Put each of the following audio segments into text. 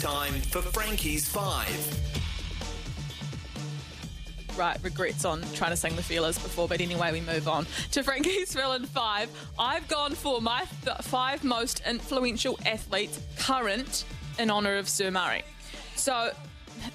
time for Frankie's Five. Right, regrets on trying to sing the feelers before, but anyway, we move on to Frankie's Fill-in 5. I've gone for my th- five most influential athletes current in honour of Sir Murray. So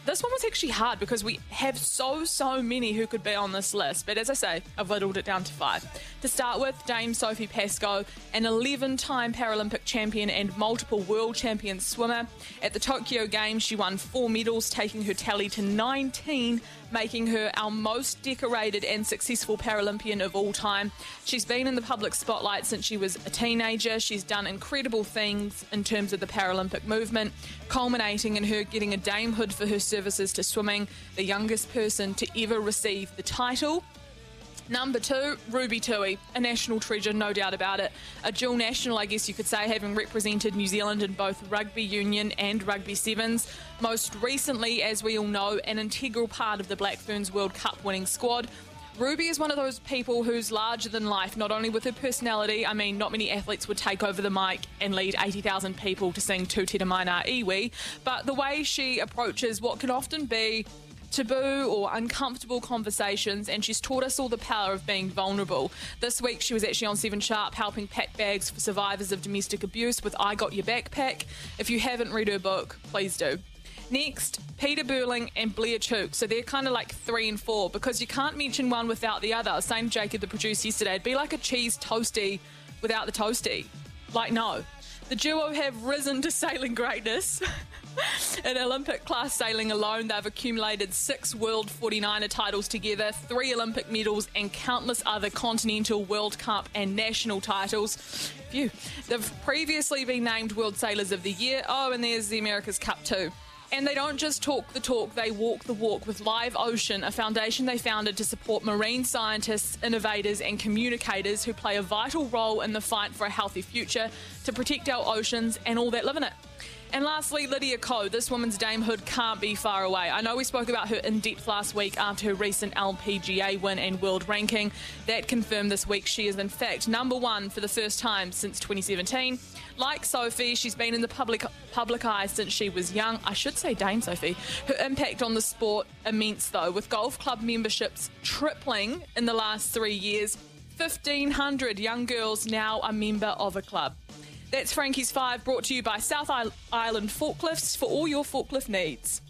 this one was actually hard because we have so, so many who could be on this list. But as I say, I've whittled it down to five. To start with, Dame Sophie Pascoe, an 11 time Paralympic champion and multiple world champion swimmer. At the Tokyo Games, she won four medals, taking her tally to 19, making her our most decorated and successful Paralympian of all time. She's been in the public spotlight since she was a teenager. She's done incredible things in terms of the Paralympic movement, culminating in her getting a damehood for her services to swimming, the youngest person to ever receive the title. Number two, Ruby Tui, a national treasure, no doubt about it. A dual national, I guess you could say, having represented New Zealand in both rugby union and rugby sevens. Most recently, as we all know, an integral part of the Black Ferns World Cup winning squad. Ruby is one of those people who's larger than life, not only with her personality. I mean, not many athletes would take over the mic and lead 80,000 people to sing Tutira Mai Nga Iwi, but the way she approaches what can often be taboo or uncomfortable conversations, and she's taught us all the power of being vulnerable. This week, she was actually on Seven Sharp helping pack bags for survivors of domestic abuse with I Got Your Backpack. If you haven't read her book, please do. Next, Peter Burling and Blair Tuke. So they're kind of like three and four because you can't mention one without the other. Same Jacob, the producer, yesterday. It'd be like a cheese toasty without the toasty. Like, no. The duo have risen to sailing greatness. In Olympic class sailing alone, they've accumulated six World 49er titles together, three Olympic medals, and countless other Continental, World Cup, and national titles. Phew. They've previously been named World Sailors of the Year. Oh, and there's the America's Cup too. And they don't just talk the talk, they walk the walk with Live Ocean, a foundation they founded to support marine scientists, innovators, and communicators who play a vital role in the fight for a healthy future to protect our oceans and all that live in it. And lastly, Lydia Ko. This woman's damehood can't be far away. I know we spoke about her in depth last week after her recent LPGA win and world ranking. That confirmed this week she is, in fact, number one for the first time since 2017. Like Sophie, she's been in the public public eye since she was young. I should say Dame Sophie. Her impact on the sport immense, though, with golf club memberships tripling in the last three years. 1,500 young girls now a member of a club. That's Frankie's Five, brought to you by South Island Forklifts for all your forklift needs.